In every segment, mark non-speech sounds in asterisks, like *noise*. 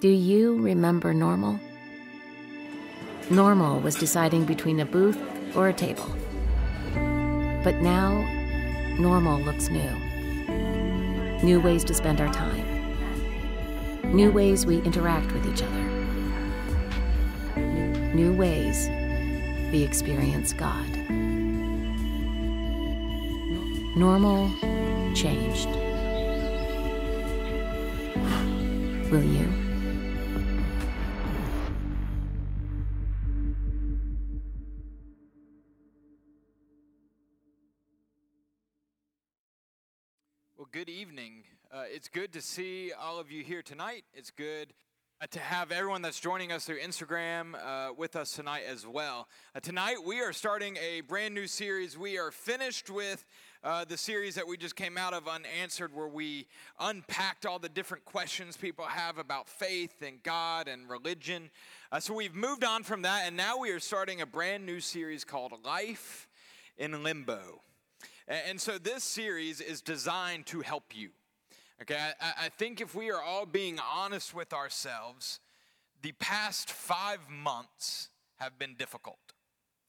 Do you remember normal? Normal was deciding between a booth or a table. But now, normal looks new. New ways to spend our time. New ways we interact with each other. New ways we experience God. Normal changed. Will you? It's good to see all of you here tonight. It's good uh, to have everyone that's joining us through Instagram uh, with us tonight as well. Uh, tonight, we are starting a brand new series. We are finished with uh, the series that we just came out of, Unanswered, where we unpacked all the different questions people have about faith and God and religion. Uh, so we've moved on from that, and now we are starting a brand new series called Life in Limbo. And so this series is designed to help you. Okay, I, I, think if we are all being honest with ourselves, the past five months have been difficult.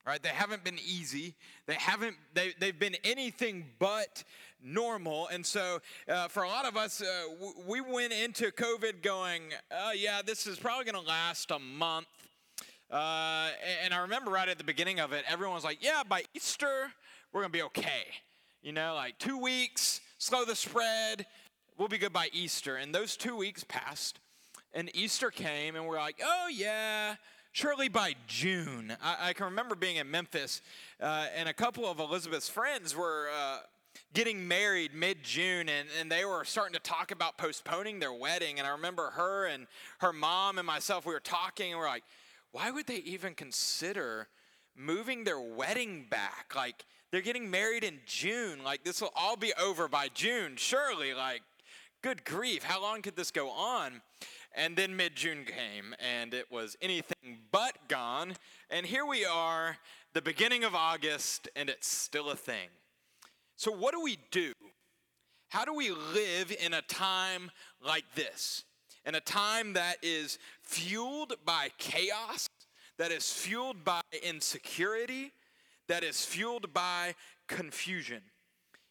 Right? They haven't been easy. They haven't. They, they've been anything but normal. And so, uh, for a lot of us, uh, we went into COVID going, "Oh yeah, this is probably going to last a month." Uh, and I remember right at the beginning of it, everyone was like, "Yeah, by Easter, we're going to be okay." You know, like two weeks, slow the spread, we'll be good by Easter. And those two weeks passed, and Easter came, and we're like, oh, yeah, surely by June. I, I can remember being in Memphis, uh, and a couple of Elizabeth's friends were. Uh, getting married mid June, and, and they were starting to talk about postponing their wedding. And I remember her and her mom and myself, we were talking, and we we're like, why would they even consider moving their wedding back? Like, they're getting married in June. Like, this will all be over by June, surely. Like, good grief, how long could this go on? And then mid June came, and it was anything but gone. And here we are, the beginning of August, and it's still a thing. So, what do we do? How do we live in a time like this? In a time that is fueled by chaos, that is fueled by insecurity, that is fueled by confusion.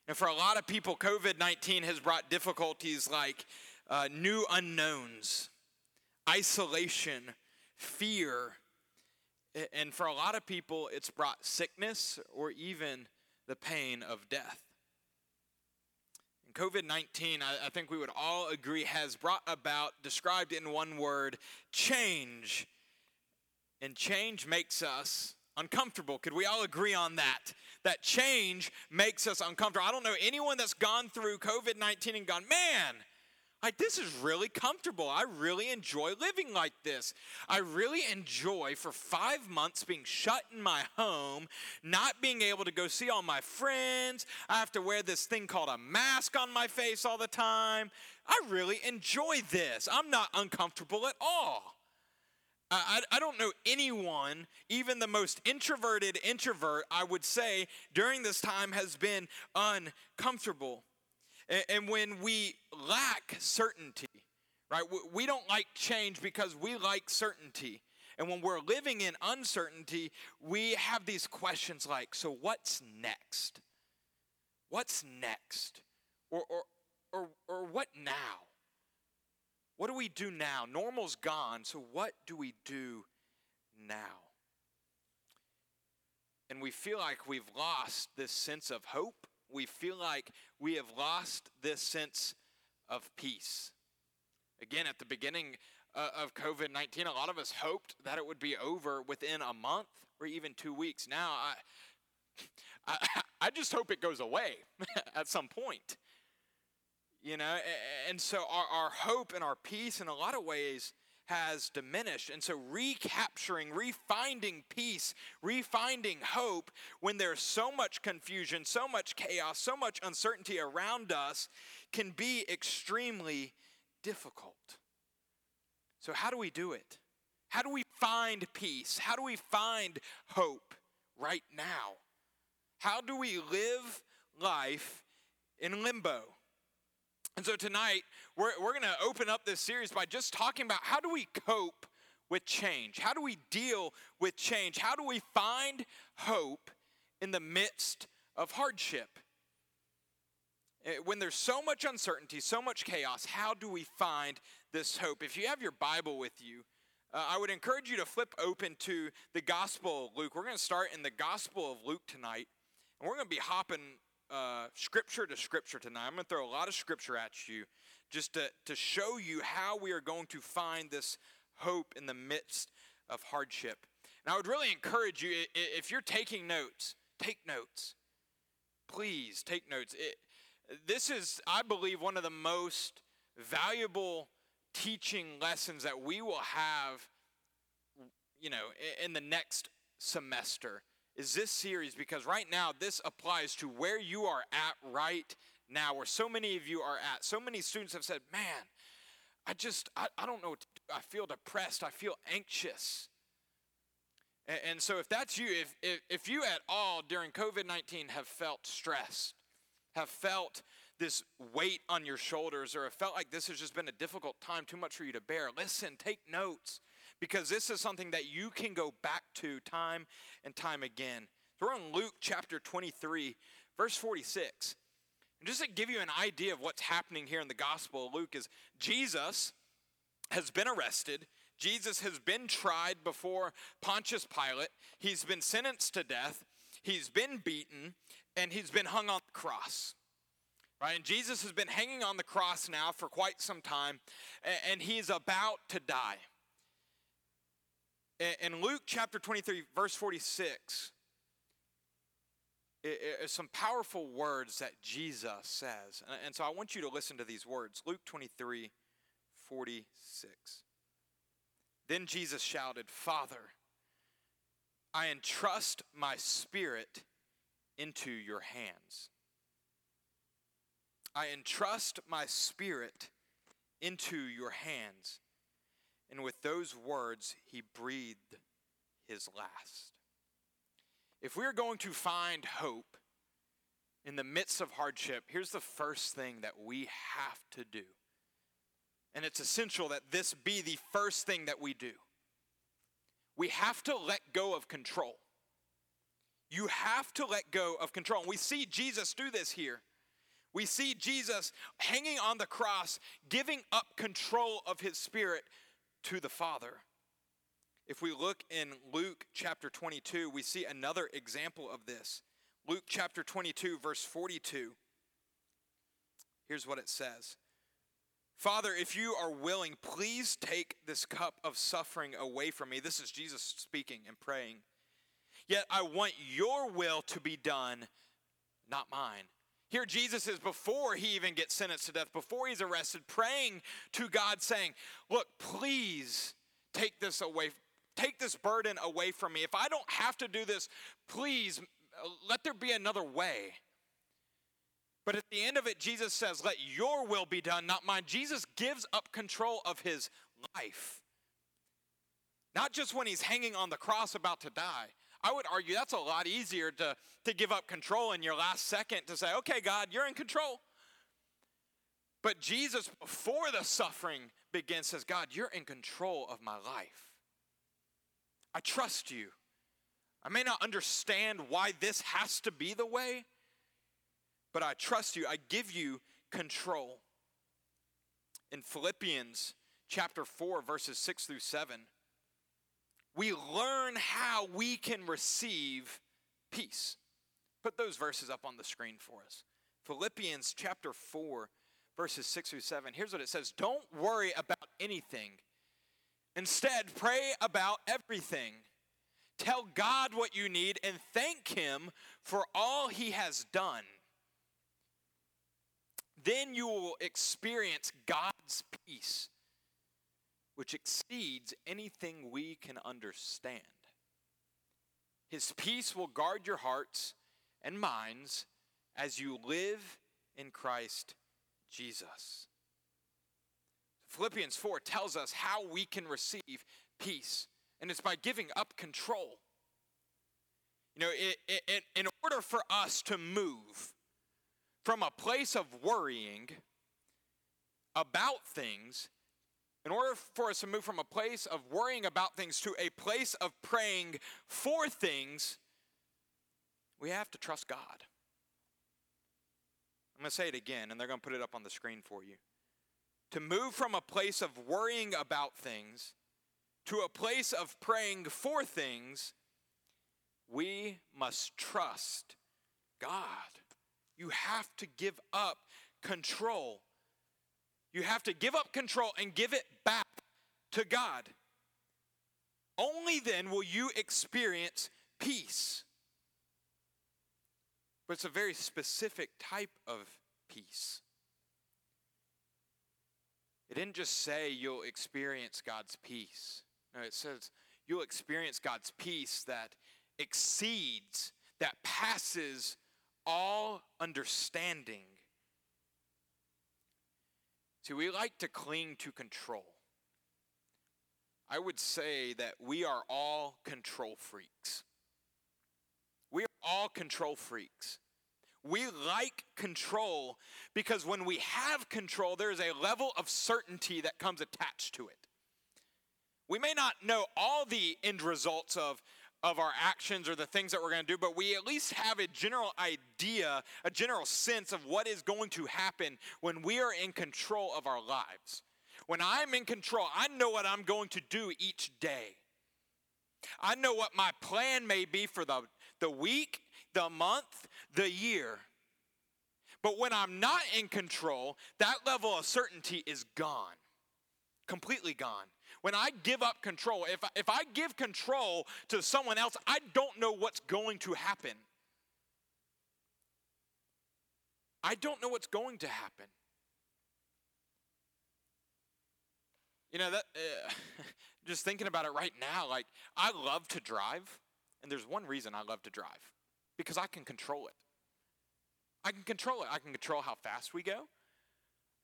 And for a lot of people, COVID 19 has brought difficulties like uh, new unknowns, isolation, fear. And for a lot of people, it's brought sickness or even the pain of death. And COVID 19, I, I think we would all agree, has brought about, described in one word, change. And change makes us uncomfortable. Could we all agree on that? That change makes us uncomfortable. I don't know anyone that's gone through COVID 19 and gone, man, like this is really comfortable. I really enjoy living like this. I really enjoy for five months being shut in my home, not being able to go see all my friends. I have to wear this thing called a mask on my face all the time. I really enjoy this. I'm not uncomfortable at all. I, I don't know anyone, even the most introverted introvert, I would say, during this time has been uncomfortable. And, and when we lack certainty, right, we, we don't like change because we like certainty. And when we're living in uncertainty, we have these questions like so, what's next? What's next? Or, or, or, or what now? What do we do now? Normal's gone, so what do we do now? And we feel like we've lost this sense of hope. We feel like we have lost this sense of peace. Again, at the beginning uh, of COVID 19, a lot of us hoped that it would be over within a month or even two weeks. Now, I, *laughs* I, I just hope it goes away *laughs* at some point. You know, and so our, our hope and our peace in a lot of ways has diminished. And so recapturing, refinding peace, refinding hope when there's so much confusion, so much chaos, so much uncertainty around us can be extremely difficult. So, how do we do it? How do we find peace? How do we find hope right now? How do we live life in limbo? And so tonight, we're, we're going to open up this series by just talking about how do we cope with change? How do we deal with change? How do we find hope in the midst of hardship? Eh, when there's so much uncertainty, so much chaos, how do we find this hope? If you have your Bible with you, uh, I would encourage you to flip open to the Gospel of Luke. We're going to start in the Gospel of Luke tonight, and we're going to be hopping uh, scripture to scripture tonight. I'm going to throw a lot of scripture at you just to, to show you how we are going to find this hope in the midst of hardship. And I would really encourage you, if you're taking notes, take notes. Please take notes. It, this is, I believe, one of the most valuable teaching lessons that we will have, you know, in the next semester is this series because right now this applies to where you are at right now, where so many of you are at. So many students have said, man, I just, I, I don't know. I feel depressed. I feel anxious. And, and so if that's you, if, if, if you at all during COVID 19 have felt stressed, have felt this weight on your shoulders, or have felt like this has just been a difficult time, too much for you to bear, listen, take notes, because this is something that you can go back to time and time again. So we're on Luke chapter 23, verse 46. And just to give you an idea of what's happening here in the Gospel of Luke is Jesus has been arrested. Jesus has been tried before Pontius Pilate. He's been sentenced to death. He's been beaten and he's been hung on the cross. Right? And Jesus has been hanging on the cross now for quite some time and he's about to die. In Luke chapter 23, verse 46, is some powerful words that Jesus says. And so I want you to listen to these words. Luke 23, 46. Then Jesus shouted, Father, I entrust my spirit into your hands. I entrust my spirit into your hands. And with those words, he breathed his last. If we're going to find hope in the midst of hardship, here's the first thing that we have to do. And it's essential that this be the first thing that we do. We have to let go of control. You have to let go of control. And we see Jesus do this here. We see Jesus hanging on the cross, giving up control of his spirit to the Father. If we look in Luke chapter 22, we see another example of this. Luke chapter 22, verse 42. Here's what it says Father, if you are willing, please take this cup of suffering away from me. This is Jesus speaking and praying. Yet I want your will to be done, not mine. Here, Jesus is before he even gets sentenced to death, before he's arrested, praying to God, saying, Look, please take this away. Take this burden away from me. If I don't have to do this, please uh, let there be another way. But at the end of it, Jesus says, Let your will be done, not mine. Jesus gives up control of his life. Not just when he's hanging on the cross about to die, I would argue that's a lot easier to, to give up control in your last second to say, okay, God, you're in control. But Jesus, before the suffering begins, says, God, you're in control of my life. I trust you. I may not understand why this has to be the way, but I trust you. I give you control. In Philippians chapter 4, verses 6 through 7, we learn how we can receive peace. Put those verses up on the screen for us. Philippians chapter 4, verses 6 through 7. Here's what it says Don't worry about anything. Instead, pray about everything. Tell God what you need and thank Him for all He has done. Then you will experience God's peace which exceeds anything we can understand. His peace will guard your hearts and minds as you live in Christ Jesus. Philippians 4 tells us how we can receive peace, and it's by giving up control. You know, it, it, in order for us to move from a place of worrying about things, in order for us to move from a place of worrying about things to a place of praying for things, we have to trust God. I'm going to say it again, and they're going to put it up on the screen for you. To move from a place of worrying about things to a place of praying for things, we must trust God. You have to give up control. You have to give up control and give it back to God. Only then will you experience peace. But it's a very specific type of peace. It didn't just say you'll experience God's peace. No, it says you'll experience God's peace that exceeds, that passes all understanding. See, we like to cling to control. I would say that we are all control freaks. We are all control freaks. We like control because when we have control, there is a level of certainty that comes attached to it. We may not know all the end results of, of our actions or the things that we're going to do, but we at least have a general idea, a general sense of what is going to happen when we are in control of our lives. When I'm in control, I know what I'm going to do each day. I know what my plan may be for the, the week, the month, the year. But when I'm not in control, that level of certainty is gone, completely gone. When I give up control, if I, if I give control to someone else, I don't know what's going to happen. I don't know what's going to happen. You know that uh, *laughs* just thinking about it right now like I love to drive and there's one reason I love to drive because I can control it. I can control it. I can control how fast we go.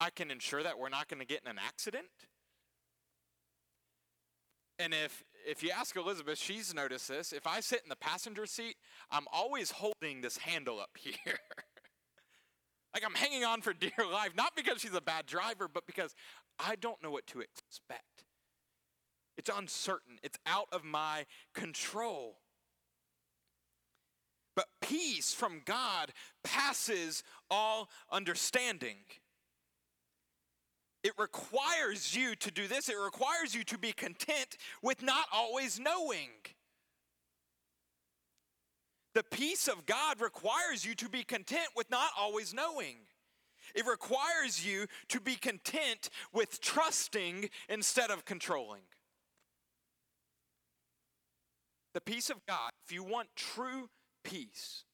I can ensure that we're not going to get in an accident. And if if you ask Elizabeth, she's noticed this. If I sit in the passenger seat, I'm always holding this handle up *laughs* here. like I'm hanging on for dear *laughs* life, not because she's a bad driver, but because I don't know what to expect. It's uncertain. It's out of my control. But peace from God passes all understanding. It requires you to do this. It requires you to be content with not always knowing. The peace of God requires you to be content with not always knowing. It requires you to be content with trusting instead of controlling. The peace of God, if you want true peace,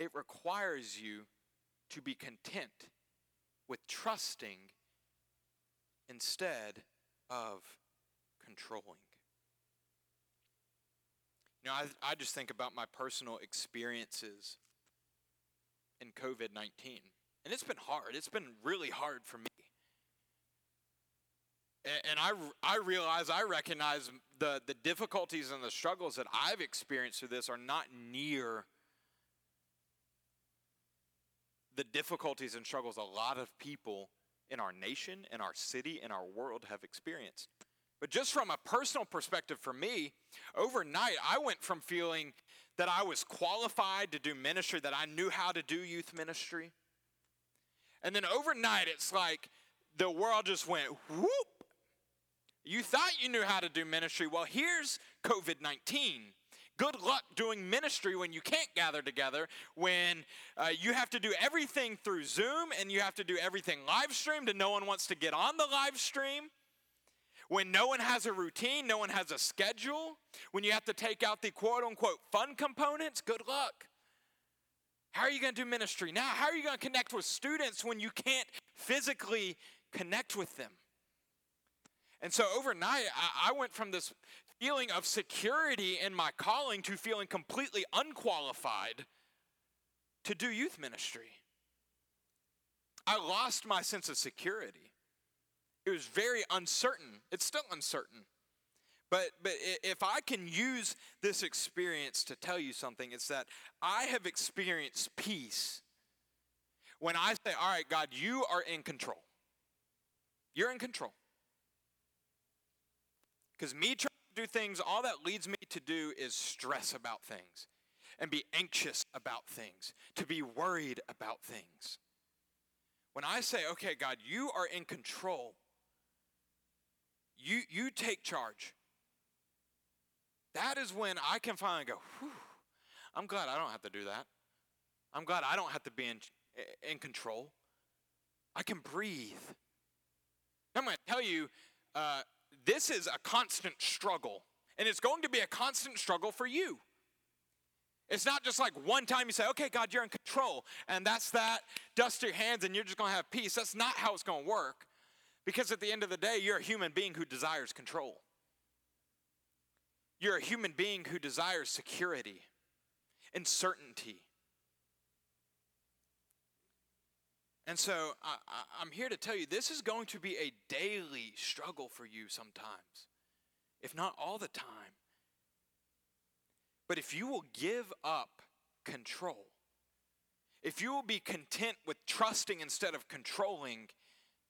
it requires you to be content with trusting instead of controlling. You know, I, I just think about my personal experiences in COVID 19. And it's been hard. It's been really hard for me. And, and I, I realize, I recognize the, the difficulties and the struggles that I've experienced through this are not near the difficulties and struggles a lot of people in our nation, in our city, in our world have experienced. But just from a personal perspective for me, overnight I went from feeling that I was qualified to do ministry, that I knew how to do youth ministry. And then overnight it's like the world just went whoop. You thought you knew how to do ministry. Well, here's COVID 19 Good luck doing ministry when you can't gather together, when uh, you have to do everything through Zoom and you have to do everything live streamed and no one wants to get on the live stream. When no one has a routine, no one has a schedule, when you have to take out the quote unquote fun components, good luck. How are you going to do ministry now? How are you going to connect with students when you can't physically connect with them? And so overnight, I, I went from this feeling of security in my calling to feeling completely unqualified to do youth ministry. I lost my sense of security. It was very uncertain. It's still uncertain. But, but if I can use this experience to tell you something, it's that I have experienced peace when I say, All right, God, you are in control. You're in control. Because me trying do things, all that leads me to do is stress about things and be anxious about things, to be worried about things. When I say, okay, God, you are in control, you, you take charge. That is when I can finally go, Whew, I'm glad I don't have to do that. I'm glad I don't have to be in, in control. I can breathe. I'm going to tell you, uh, this is a constant struggle, and it's going to be a constant struggle for you. It's not just like one time you say, okay, God, you're in control, and that's that. Dust your hands, and you're just to have peace. That's not how it's to work. Because at the end of the day, you're a human being who desires control. You're a human being who desires security and certainty. And so I, am here to tell you this is going to be a daily struggle for you sometimes, if not all the time. But if you will give up control, if you will be content with trusting instead of controlling,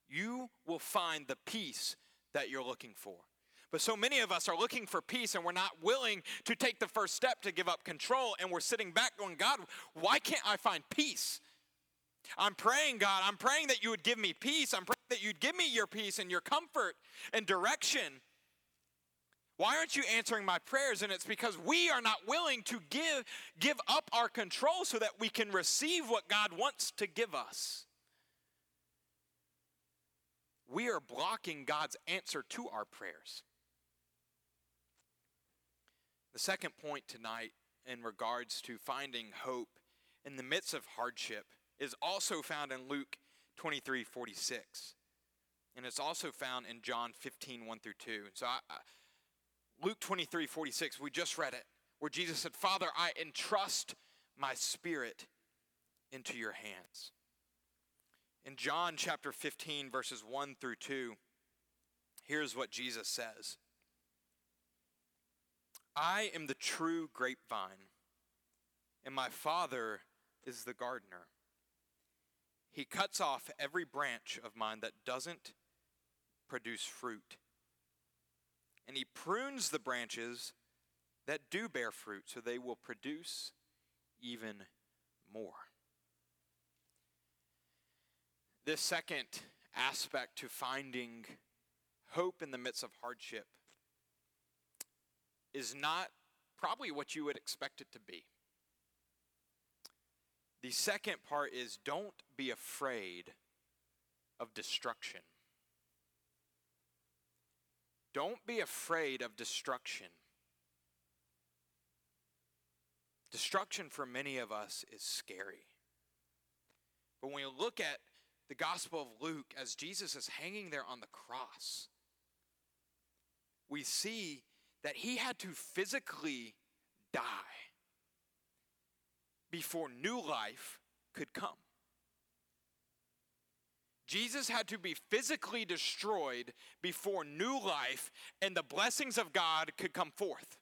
you will find the peace that you're looking for. But so many of us are looking for peace and we're not willing to take the first step to give up control. And we're sitting back going, God, why can't I find peace? I'm praying, God, I'm praying that you would give me peace. I'm praying that you'd give me your peace and your comfort and direction. Why aren't you answering my prayers? And it's because we are not willing to give, give up our control so that we can receive what God wants to give us. We are blocking God's answer to our prayers. The second point tonight, in regards to finding hope in the midst of hardship, is also found in Luke 23 46. And it's also found in John 15 1 through 2. So I, I Luke 23 46, we just read it, where Jesus said, Father, I entrust my spirit into your hands. In John chapter 15, verses 1 through 2, here's what Jesus says I am the true grapevine, and my Father is the gardener. He cuts off every branch of mine that doesn't produce fruit and he prunes the branches that do bear fruit so they will produce even more. This second aspect to finding hope in the midst of hardship is not probably what you would expect it to be. The second part is don't be afraid of destruction. Don't be afraid of destruction. Destruction for many of us is scary. But when we look at the Gospel of Luke as Jesus is hanging there on the cross, we see that he had to physically before new life could come. Jesus had to be physically destroyed before new life and the blessings of God could come forth.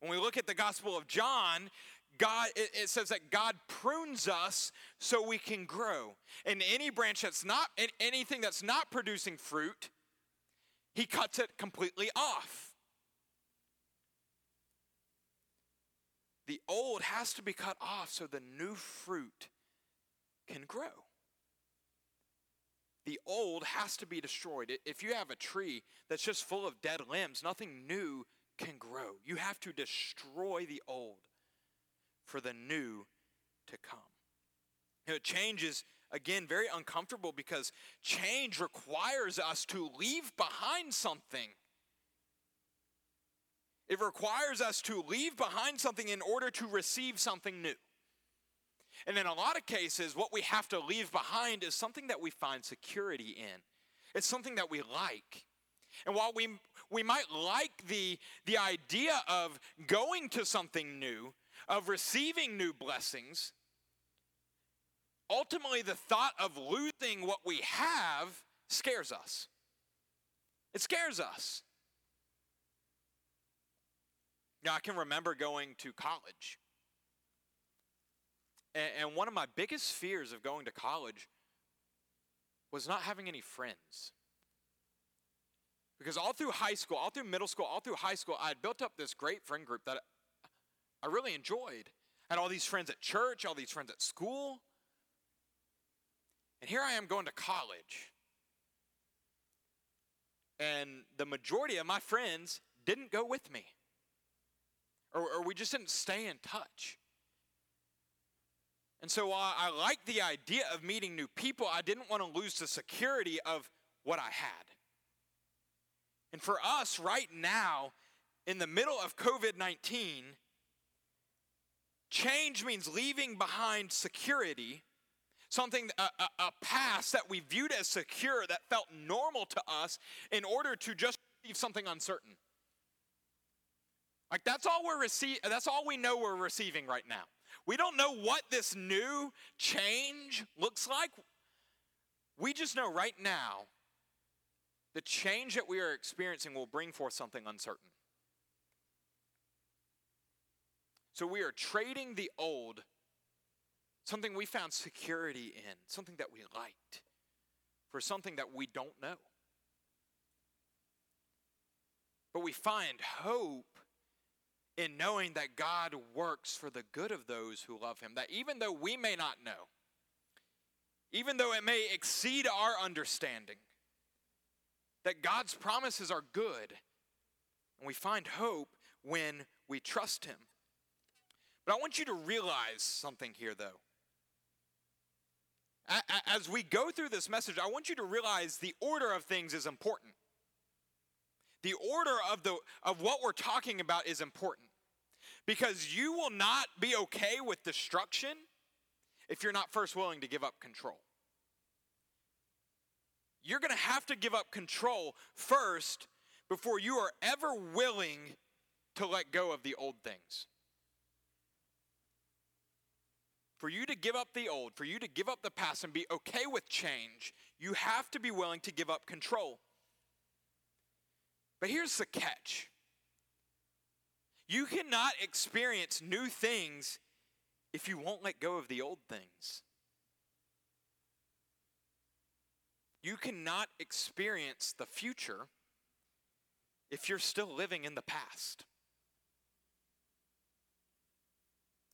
When we look at the Gospel of John, God, it, says that God prunes us so we can grow. And any branch that's not, anything that's not producing fruit, He cuts it completely off. The old has to be cut off so the new fruit can grow the old has to be destroyed. If you have a tree that's just full of dead limbs, nothing new can grow. You have to destroy the old for the new to come. You know, change is, again, very uncomfortable because change requires us to leave behind something. It requires us to leave behind something in order to receive something new. And in a lot of cases, what we have to leave behind is something that we find security in. It's something that we like. And while we, we might like the, the idea of going to something new, of receiving new blessings, ultimately the thought of losing what we have scares us. It scares us. Now, I can remember going to college and, one of my biggest fears of going to college was not having any friends. Because all through high school, all through middle school, all through high school, I had built up this great friend group that I really enjoyed. I had all these friends at church, all these friends at school. And here I am going to college. And the majority of my friends didn't go with me, or, or we just didn't stay in touch. And so while I liked the idea of meeting new people, I didn't want to lose the security of what I had. And for us right now, in the middle of COVID 19, change means leaving behind security, something, a, a, a, past that we viewed as secure, that felt normal to us, in order to just leave something uncertain. Like that's all we're receiving, that's all we know we're receiving right now. We don't know what this new change looks like. We just know right now the change that we are experiencing will bring forth something uncertain. So we are trading the old, something we found security in, something that we liked, for something that we don't know. But we find hope in knowing that God works for the good of those who love Him. That even though we may not know, even though it may exceed our understanding, that God's promises are good. And we find hope when we trust Him. But I want you to realize something here, though. As we go through this message, I want you to realize the order of things is important. The order of, the, of what we're talking about is important. Because you will not be okay with destruction if you're not first willing to give up control you're going to have to give up control first before you are ever willing to let go of the old things. For you to give up the old, for you to give up the past and be okay with change, you have to be willing to give up control. But here's the catch you cannot experience new things if you won't let go of the old things. You cannot experience the future if you're still living in the past.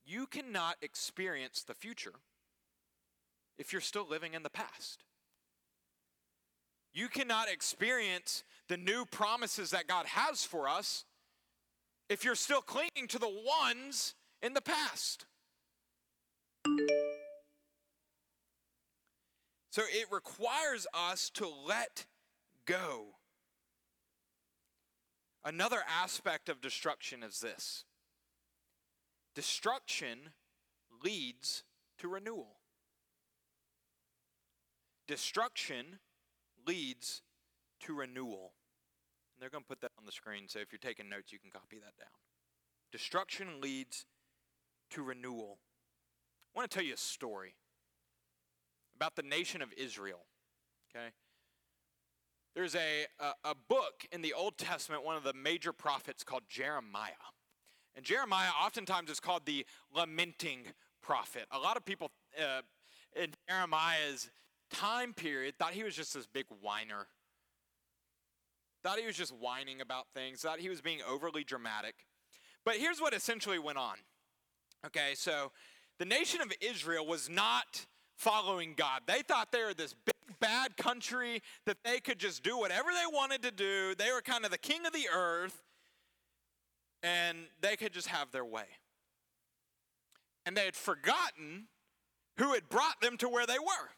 You cannot experience the future if you're still living in the past. You cannot experience the new promises that God has for us if you're still clinging to the ones in the past. So it requires us to let go. Another aspect of destruction is this destruction leads to renewal. Destruction leads to renewal. They're going to put that on the screen, so if you're taking notes, you can copy that down. Destruction leads to renewal. I want to tell you a story about the nation of Israel. Okay? There's a, a, a, book in the Old Testament, one of the major prophets called Jeremiah. And Jeremiah oftentimes is called the lamenting prophet. A lot of people uh, in Jeremiah's time period thought he was just this big whiner. Thought he was just whining about things, thought he was being overly dramatic. But here's what essentially went on. Okay, so the nation of Israel was not following God. They thought they were this big bad country that they could just do whatever they wanted to do. They were kind of the king of the earth and they could just have their way. And they had forgotten who had brought them to where they were.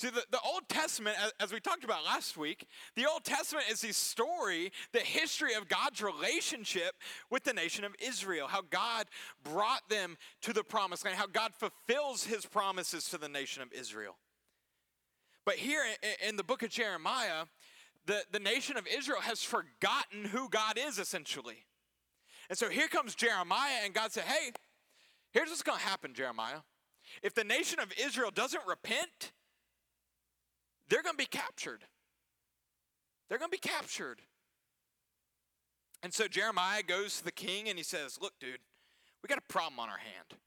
See, the, the Old Testament, as we talked about last week, the Old Testament is the story, the history of God's relationship with the nation of Israel, how God brought them to the promised land, how God fulfills his promises to the nation of Israel. But here in the book of Jeremiah, the, the nation of Israel has forgotten who God is essentially. And so here comes Jeremiah, and God said, Hey, here's what's going to happen, Jeremiah. If the nation of Israel doesn't repent, they're going to be captured. They're going to be captured. And so Jeremiah goes to the king and he says, Look, dude, we got a problem on our hand.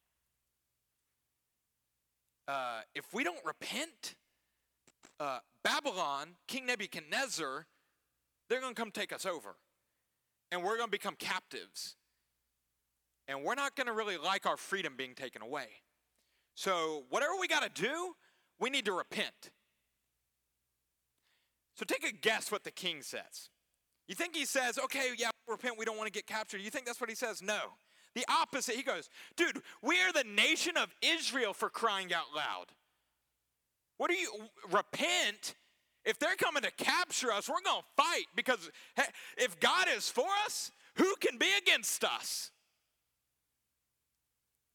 Uh, if we don't repent, uh, Babylon, King Nebuchadnezzar, they're going to come take us over. And we're going to become captives. And we're not going to really like our freedom being taken away. So, whatever we got to do, we need to repent. So, take a guess what the king says. You think he says, okay, yeah, repent, we don't want to get captured. You think that's what he says? No. The opposite. He goes, dude, we are the nation of Israel for crying out loud. What do you repent? If they're coming to capture us, we're going to fight because if God is for us, who can be against us?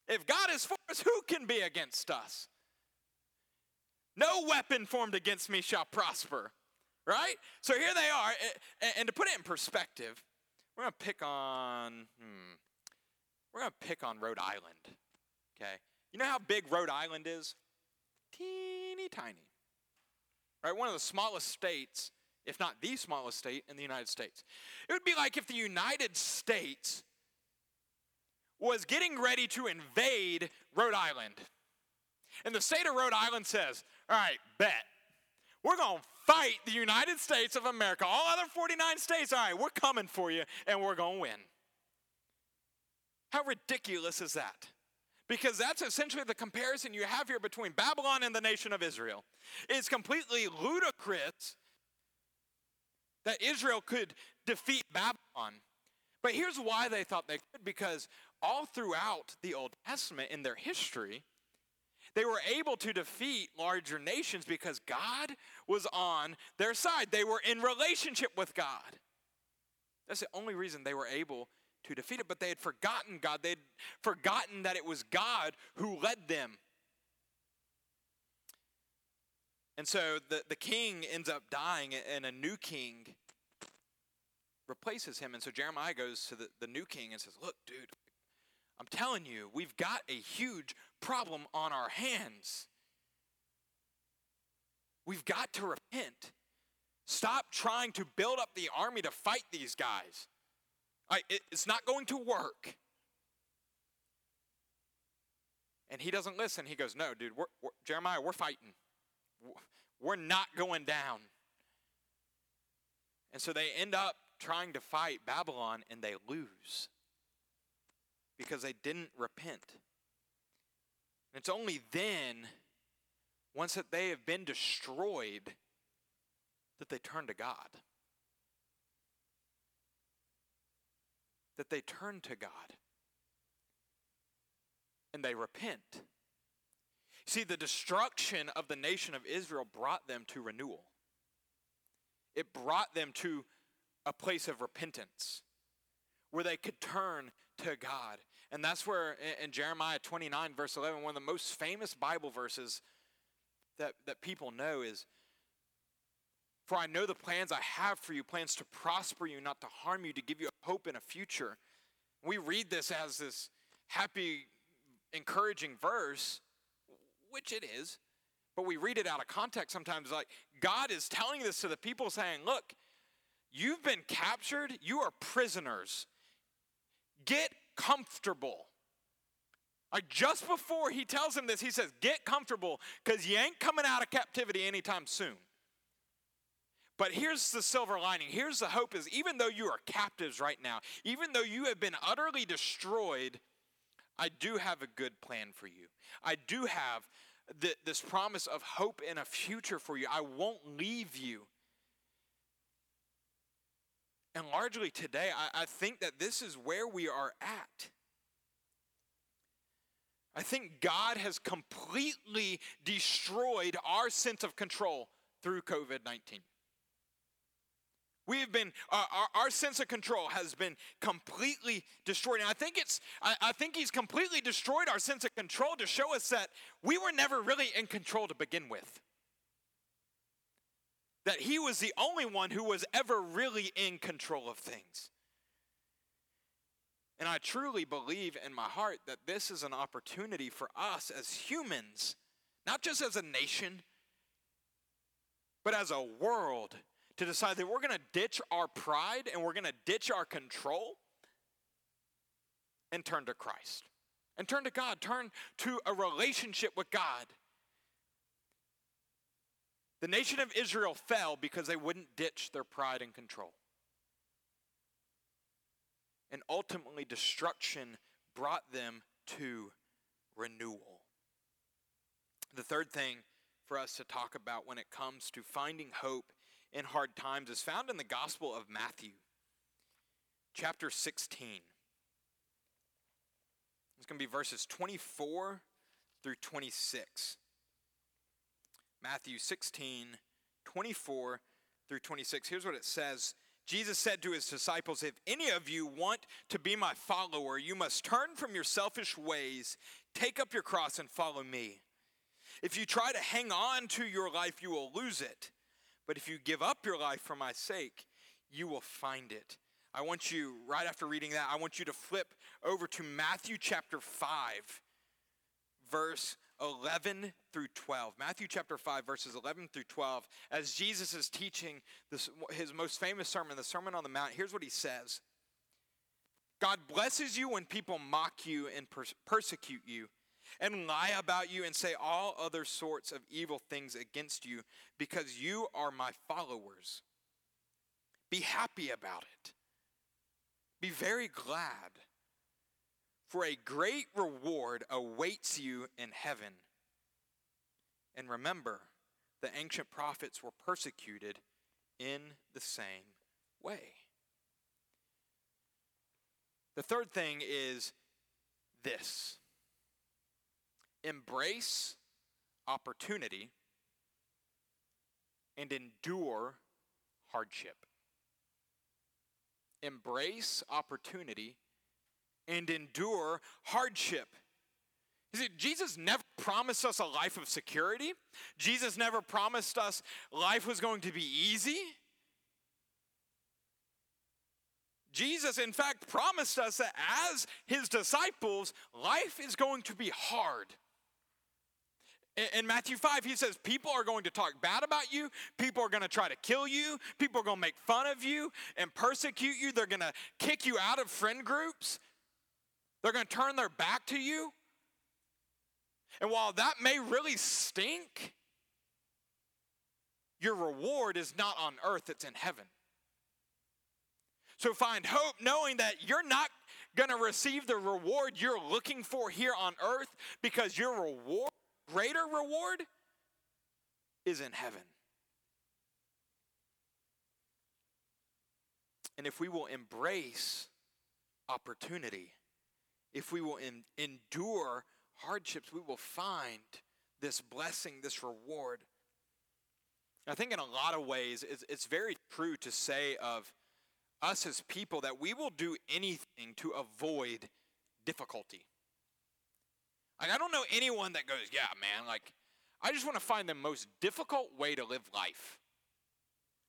If God is for us, who can be against us? No weapon formed against me shall prosper. Right? So here they are. And to put it in perspective, we're going to pick on, hmm, we're going to pick on Rhode Island. Okay? You know how big Rhode Island is? Teeny tiny. Right? One of the smallest states, if not the smallest state in the United States. It would be like if the United States was getting ready to invade Rhode Island. And the state of Rhode Island says, All right, bet. We're going to fight the United States of America. All other 49 states, all right, we're coming for you and we're going to win. How ridiculous is that? Because that's essentially the comparison you have here between Babylon and the nation of Israel. It's completely ludicrous that Israel could defeat Babylon. But here's why they thought they could because all throughout the Old Testament in their history, they were able to defeat larger nations because God was on their side. They were in relationship with God. That's the only reason they were able to defeat it, but they had forgotten God. They'd forgotten that it was God who led them. And so the, the king ends up dying, and a new king replaces him. And so Jeremiah goes to the, the new king and says, Look, dude, I'm telling you, we've got a huge problem on our hands. We've got to repent. Stop trying to build up the army to fight these guys. It's not going to work. And he doesn't listen. He goes, No, dude, we're, we're, Jeremiah, we're fighting. We're not going down. And so they end up trying to fight Babylon and they lose because they didn't repent. And it's only then, once that they have been destroyed, that they turn to God. That they turn to God and they repent. See, the destruction of the nation of Israel brought them to renewal. It brought them to a place of repentance where they could turn to God. And that's where in Jeremiah 29, verse 11, one of the most famous Bible verses that, that people know is For I know the plans I have for you, plans to prosper you, not to harm you, to give you a hope and a future. We read this as this happy, encouraging verse, which it is, but we read it out of context sometimes. Like God is telling this to the people, saying, Look, you've been captured, you are prisoners. Get comfortable. Like just before he tells him this, he says, Get comfortable because you ain't coming out of captivity anytime soon. But here's the silver lining. Here's the hope is even though you are captives right now, even though you have been utterly destroyed, I do have a good plan for you. I do have the, this promise of hope and a future for you. I won't leave you. And largely today, I, I think that this is where we are at. I think God has completely destroyed our sense of control through COVID 19. We have been, uh, our, our, sense of control has been completely destroyed. And I think it's, I, I think he's completely destroyed our sense of control to show us that we were never really in control to begin with that he was the only one who was ever really in control of things. And I truly believe in my heart that this is an opportunity for us as humans, not just as a nation, but as a world, to decide that we're going to ditch our pride and we're going to ditch our control and turn to Christ. And turn to God, turn to a relationship with God. The nation of Israel fell because they wouldn't ditch their pride and control. And ultimately, destruction brought them to renewal. The third thing for us to talk about when it comes to finding hope in hard times is found in the Gospel of Matthew, chapter 16. It's going to be verses 24 through 26. Matthew 16, 24 through 26. Here's what it says Jesus said to his disciples, If any of you want to be my follower, you must turn from your selfish ways, take up your cross, and follow me. If you try to hang on to your life, you will lose it. But if you give up your life for my sake, you will find it. I want you, right after reading that, I want you to flip over to Matthew chapter 5, verse 11 through 12. Matthew chapter 5, verses 11 through 12. As Jesus is teaching this, his most famous sermon, the Sermon on the Mount, here's what he says God blesses you when people mock you and pers- persecute you and lie about you and say all other sorts of evil things against you because you are my followers. Be happy about it. Be very glad for a great reward awaits you in heaven. And remember, the ancient prophets were persecuted in the same way. The third thing is this embrace opportunity and endure hardship. Embrace opportunity and endure hardship. You see, Jesus never promised us a life of security. Jesus never promised us life was going to be easy. Jesus, in fact, promised us that as his disciples, life is going to be hard. In Matthew 5, he says, People are going to talk bad about you. People are going to try to kill you. People are going to make fun of you and persecute you. They're going to kick you out of friend groups. They're going to turn their back to you. And while that may really stink, your reward is not on earth, it's in heaven. So find hope knowing that you're not going to receive the reward you're looking for here on earth because your reward, greater reward, is in heaven. And if we will embrace opportunity, if we will in, endure hardships, we will find this blessing, this reward. I think in a lot of ways, it's, it's very true to say of us as people that we will do anything to avoid difficulty. Like, I don't know anyone that goes, yeah, man, like, I just want to find the most difficult way to live life.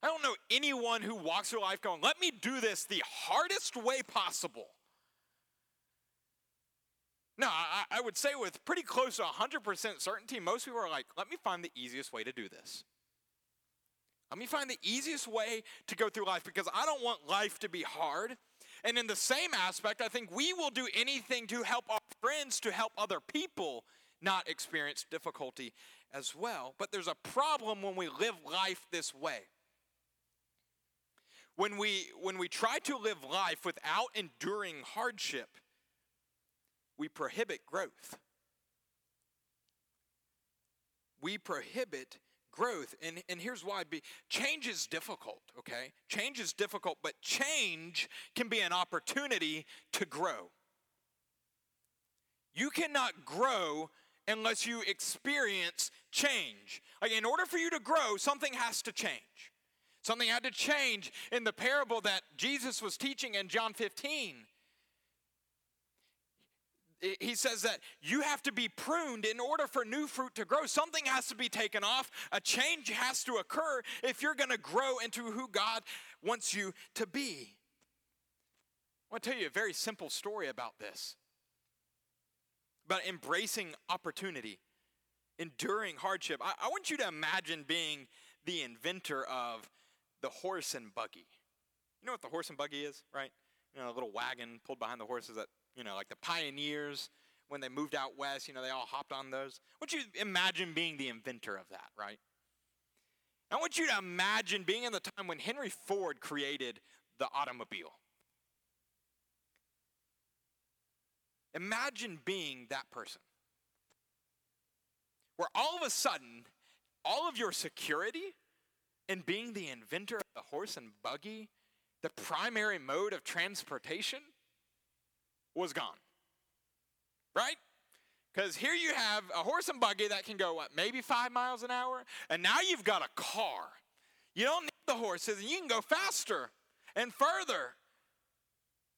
I don't know anyone who walks through life going, let me do this the hardest way possible. No, I, I would say with pretty close to 100% certainty, most people are like, let me find the easiest way to do this. Let me find the easiest way to go through life because I don't want life to be hard. And in the same aspect, I think we will do anything to help our friends, to help other people not experience difficulty as well. But there's a problem when we live life this way. When we, when we try to live life without enduring hardship, we prohibit growth. We prohibit growth. And, and here's why be, change is difficult, okay? Change is difficult, but change can be an opportunity to grow. You cannot grow unless you experience change. Like in order for you to grow, something has to change. Something had to change in the parable that Jesus was teaching in John 15 he says that you have to be pruned in order for new fruit to grow. Something has to be taken off. A change has to occur if you're going to grow into who God wants you to be. I want to tell you a very simple story about this about embracing opportunity, enduring hardship. I, I want you to imagine being the inventor of the horse and buggy. You know what the horse and buggy is, right? You know, a little wagon pulled behind the horses that you know, like the pioneers when they moved out west, you know, they all hopped on those. Would you imagine being the inventor of that, right? I want you to imagine being in the time when Henry Ford created the automobile. Imagine being that person. Where all of a sudden, all of your security and being the inventor of the horse and buggy, the primary mode of transportation, was gone. Right? Because here you have a horse and buggy that can go, what, maybe five miles an hour? And now you've got a car. You don't need the horses, and you can go faster and further.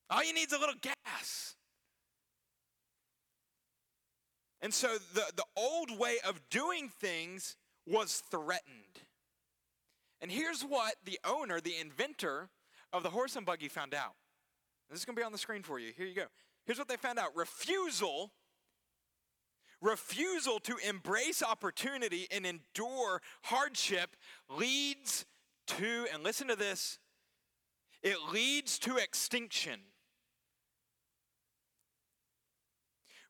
All you need is a little gas. And so the, the old way of doing things was threatened. And here's what the owner, the inventor of the horse and buggy found out. This is going to be on the screen for you. Here you go. Here's what they found out refusal refusal to embrace opportunity and endure hardship leads to and listen to this it leads to extinction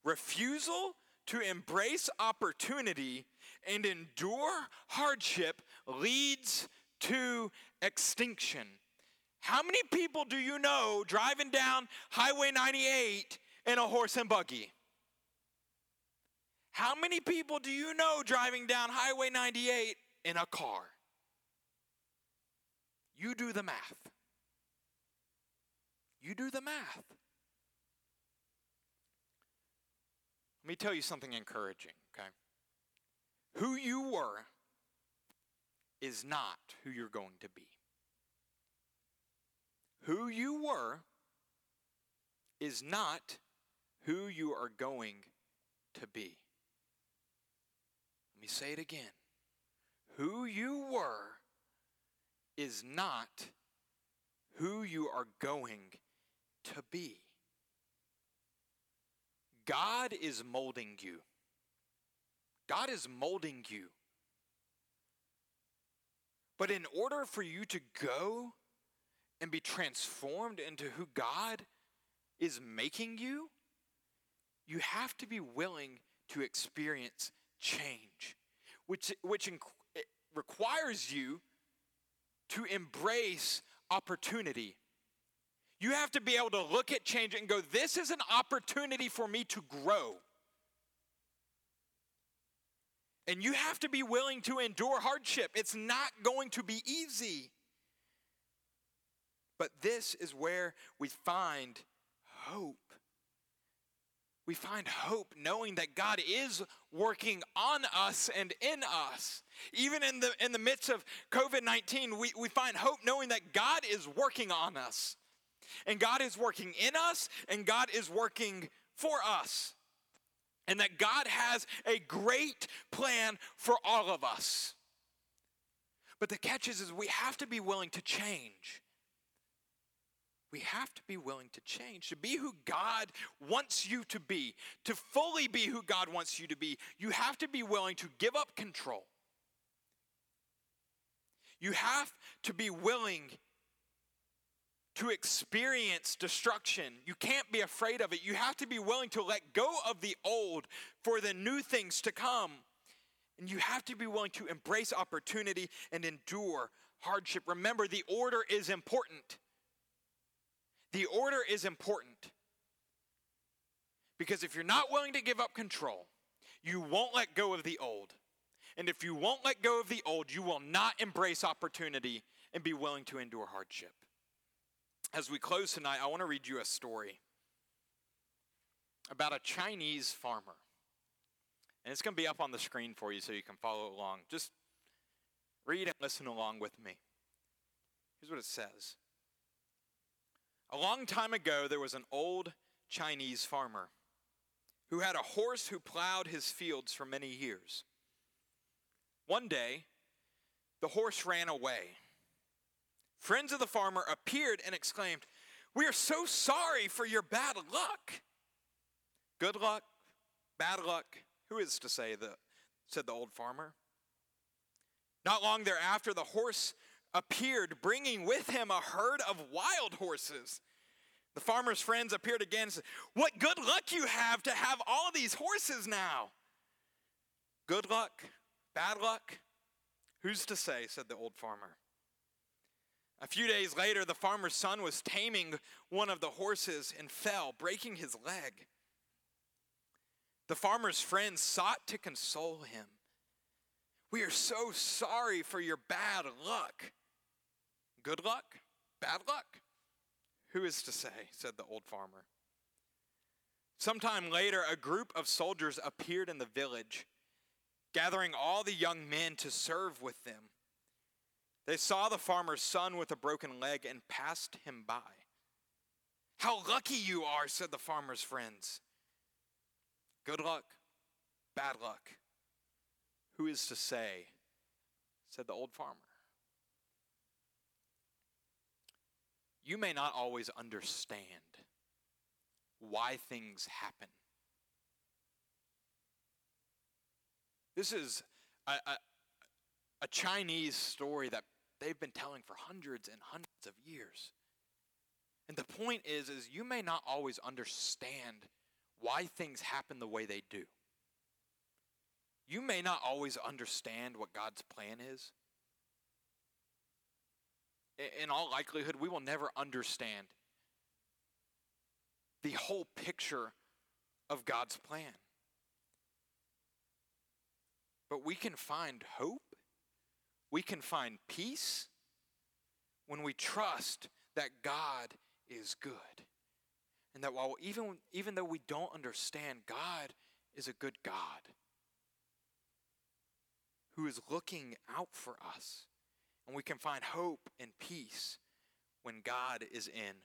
refusal to embrace opportunity and endure hardship leads to extinction how many people do you know driving down Highway 98 in a horse and buggy? How many people do you know driving down Highway 98 in a car? You do the math. You do the math. Let me tell you something encouraging, okay? Who you were is not who you're going to be who you were is not who you are going to be. Let me say it again. Who you were is not who you are going to be. God is molding you. God is molding you. But in order for you to go and be transformed into who God is making you, you have to be willing to experience change, which, which inc- requires you to embrace opportunity. You have to be able to look at change and go, This is an opportunity for me to grow. And you have to be willing to endure hardship. It's not going to be easy. But this is where we find hope. We find hope knowing that God is working on us and in us. Even in the, in the midst of COVID 19, we, we find hope knowing that God is working on us. And God is working in us, and God is working for us. And that God has a great plan for all of us. But the catch is, is we have to be willing to change we have to be willing to change, to be who God wants you to be, to fully be who God wants you to be. You have to be willing to give up control. You have to be willing to experience destruction. You can't be afraid of it. You have to be willing to let go of the old for the new things to come. And you have to be willing to embrace opportunity and endure hardship. Remember, the order is important. The order is important. Because if you're not willing to give up control, you won't let go of the old. And if you won't let go of the old, you will not embrace opportunity and be willing to endure hardship. As we close tonight, I want to read you a story about a Chinese farmer. And it's going to be up on the screen for you so you can follow along. Just read and listen along with me. Here's what it says a long time ago, there was an old Chinese farmer who had a horse who plowed his fields for many years. One day, the horse ran away. Friends of the farmer appeared and exclaimed, We are so sorry for your bad luck. Good luck, bad luck, who is to say, the, said the old farmer. Not long thereafter, the horse appeared, bringing with him a herd of wild horses. The farmer's friends appeared again and said, What good luck you have to have all these horses now. Good luck, bad luck. Who's to say, said the old farmer. A few days later, the farmer's son was taming one of the horses and fell, breaking his leg. The farmer's friends sought to console him. We are so sorry for your bad luck. Good luck? Bad luck? Who is to say? said the old farmer. Sometime later, a group of soldiers appeared in the village, gathering all the young men to serve with them. They saw the farmer's son with a broken leg and passed him by. How lucky you are, said the farmer's friends. Good luck, bad luck. Who is to say? said the old farmer. You may not always understand why things happen. This is a, a, a, Chinese story that they've been telling for hundreds and hundreds of years. And the point is, is you may not always understand why things happen the way they do. You may not always understand what God's plan is. In all likelihood, we will never understand the whole picture of God's plan. But we can find hope, we can find peace when we trust that God is good. And that while even, even though we don't understand, God is a good God who is looking out for us. And we can find hope and peace when God is in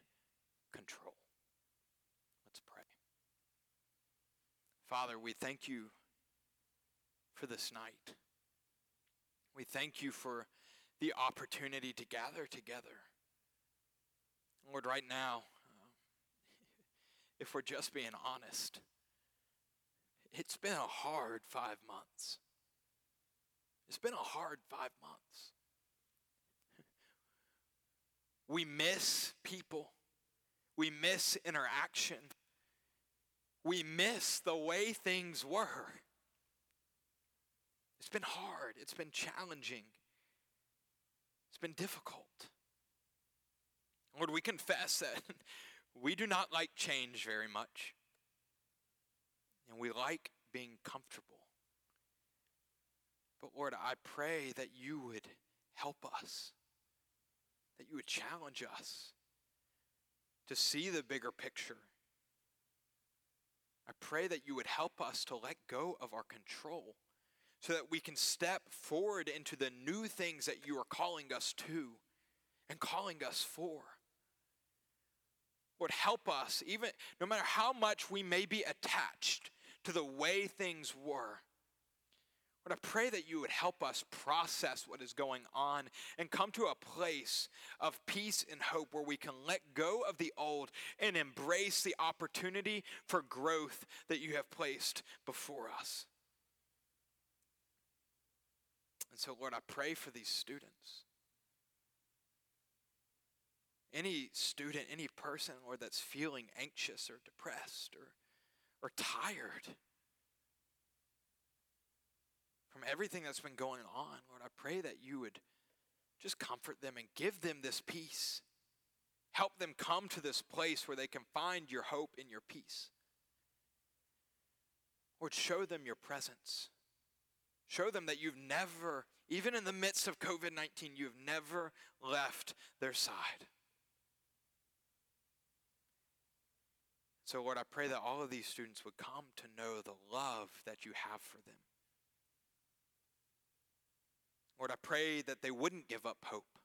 control. Let's pray. Father, we thank you for this night. We thank you for the opportunity to gather together. Lord, right now, uh, *laughs* if we're just being honest, it's been a hard five months. It's been a hard five months. We miss people. We miss interaction. We miss the way things were. It's been hard. It's been challenging. It's been difficult. Lord, we confess that *laughs* we do not like change very much. And we like being comfortable. But Lord, I pray that you would help us, that you would challenge us to see the bigger picture. I pray that you would help us to let go of our control so that we can step forward into the new things that you are calling us to and calling us for. Lord, help us, even no matter how much we may be attached to the way things were. Lord, I pray that you would help us process what is going on and come to a place of peace and hope where we can let go of the old and embrace the opportunity for growth that you have placed before us. And so, Lord, I pray for these students. Any student, any person, Lord, that's feeling anxious or depressed or, or tired from everything that's been going on, Lord, I pray that you would just comfort them and give them this peace. Help them come to this place where they can find your hope and your peace. Lord, show them your presence. Show them that you've never, even in the midst of COVID 19, you've never left their side. So, Lord, I pray that all of these students would come to know the love that you have for them. Lord, I pray that they wouldn't give up hope,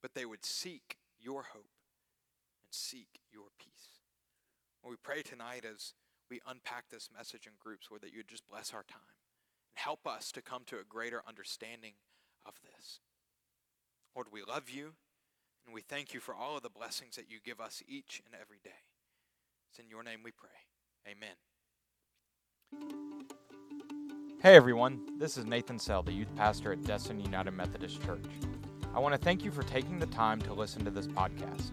but they would seek your hope and seek your peace. Lord, we pray tonight as we unpack this message in groups, Lord, that you would just bless our time and help us to come to a greater understanding of this. Lord, we love you and we thank you for all of the blessings that you give us each and every day. It's in your name we pray. Amen. Hey everyone, this is Nathan Sell, the youth pastor at Destin United Methodist Church. I want to thank you for taking the time to listen to this podcast.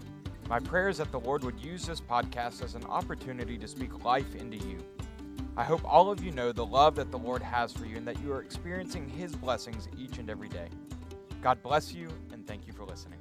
My prayer is that the Lord would use this podcast as an opportunity to speak life into you. I hope all of you know the love that the Lord has for you and that you are experiencing His blessings each and every day. God bless you, and thank you for listening.